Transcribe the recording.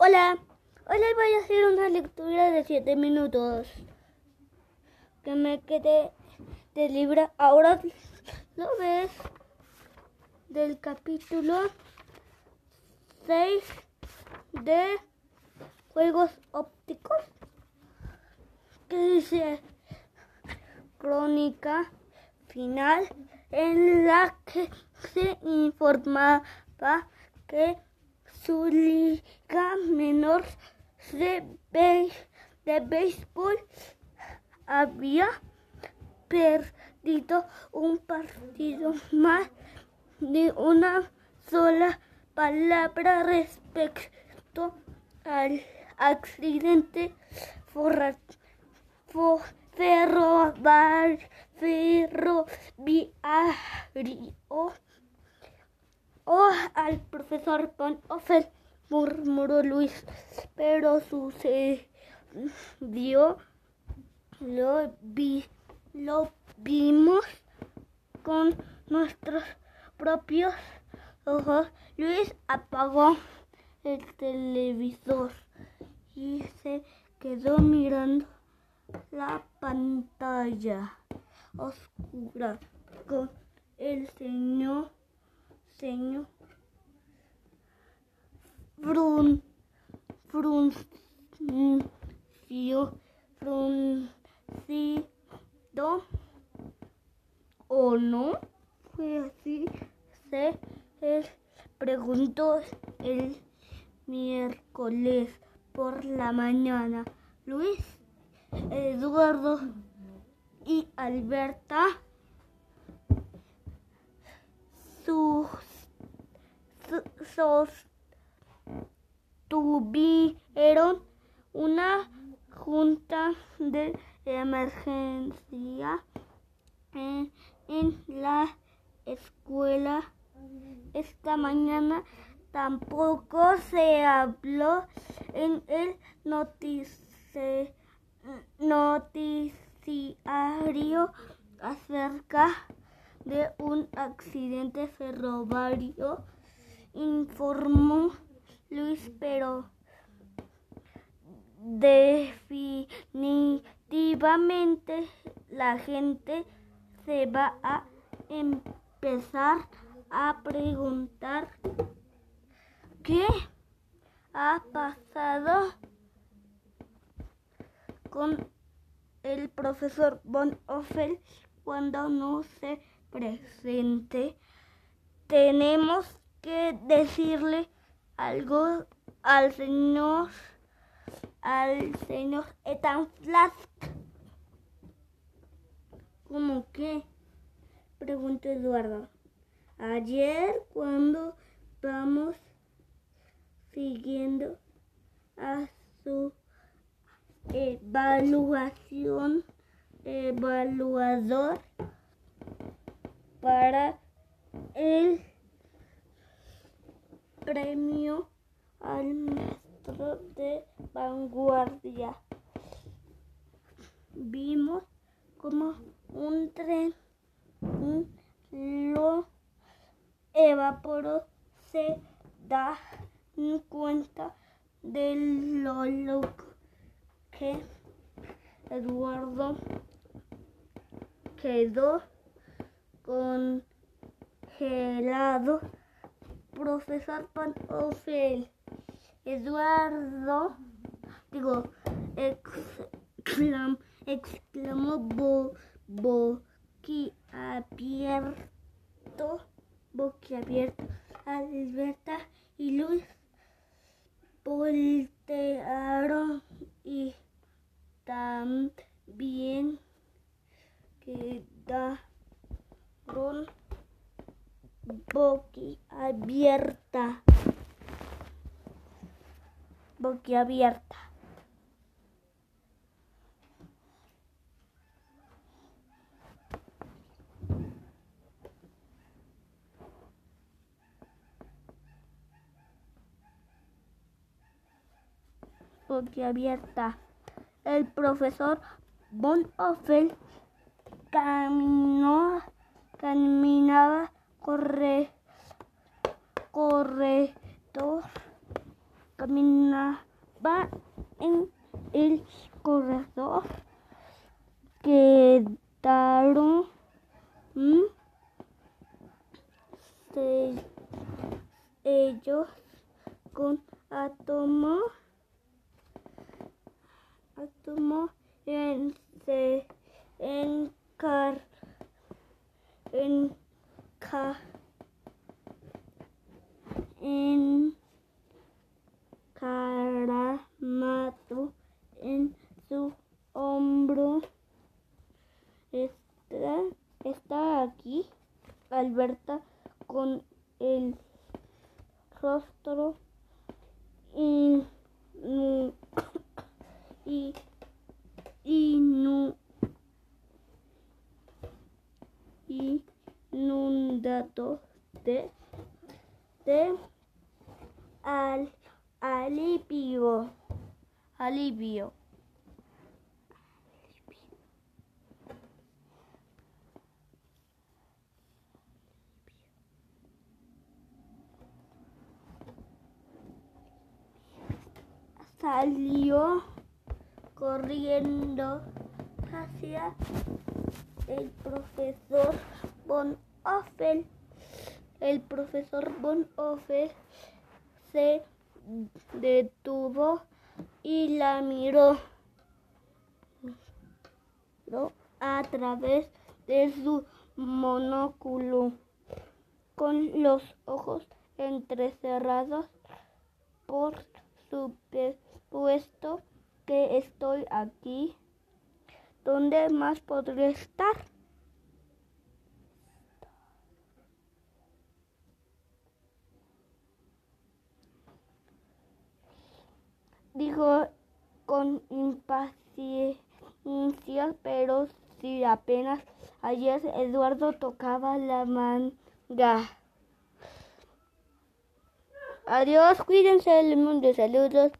Hola, hoy les voy a hacer una lectura de 7 minutos. Que me quede del libro. Ahora lo ves del capítulo 6 de Juegos Ópticos. Que dice crónica final en la que se informaba que su liga menor de, de béisbol. Había perdido un partido más de una sola palabra respecto al accidente ferroviario Oh, al profesor Von Offel, murmuró Luis, pero sucedió, lo, vi, lo vimos con nuestros propios ojos. Luis apagó el televisor y se quedó mirando la pantalla oscura con el señor ceño frun, fruncio, fruncido. O no fue así se preguntó el miércoles por la mañana. Luis Eduardo y Alberta sus sostuvieron una junta de emergencia en, la escuela esta mañana. Tampoco se habló en el noticiario acerca de un accidente ferroviario informó Luis, pero definitivamente la gente se va a empezar a preguntar qué ha pasado con el profesor Von Offel cuando no se presente. Tenemos que decirle algo al señor al señor Ethan Flask. ¿Cómo qué? Preguntó Eduardo. Ayer cuando vamos siguiendo a su evaluación evaluador para el premio al maestro de vanguardia. Vimos como un tren lo evaporó, se da cuenta de lo que Eduardo quedó congelado. Profesor Pantofel. Eduardo, digo, exclam, exclamó bo, boquiabierto, boquiabierto, Alberta y Luis voltearon y también quedaron boquiabierta. Boquiabierta. Boquiabierta. El profesor Von Offel caminó, caminaba corre, corredor caminaba en el corredor quedaron mm, se- ellos con átomo átomo en se encar enca encaramado en su hombro. Está, está aquí Alberta con el rostro y, y, inundado de, de al, alivio. Alivio. Salió corriendo hacia el profesor Von El profesor Von Offel se detuvo y la miró miró a través de su monóculo con los ojos entrecerrados. Por supuesto que estoy aquí. ¿Dónde más podría estar? Dijo con impaciencia, pero si apenas ayer Eduardo tocaba la manga. Adiós, cuídense del mundo, saludos.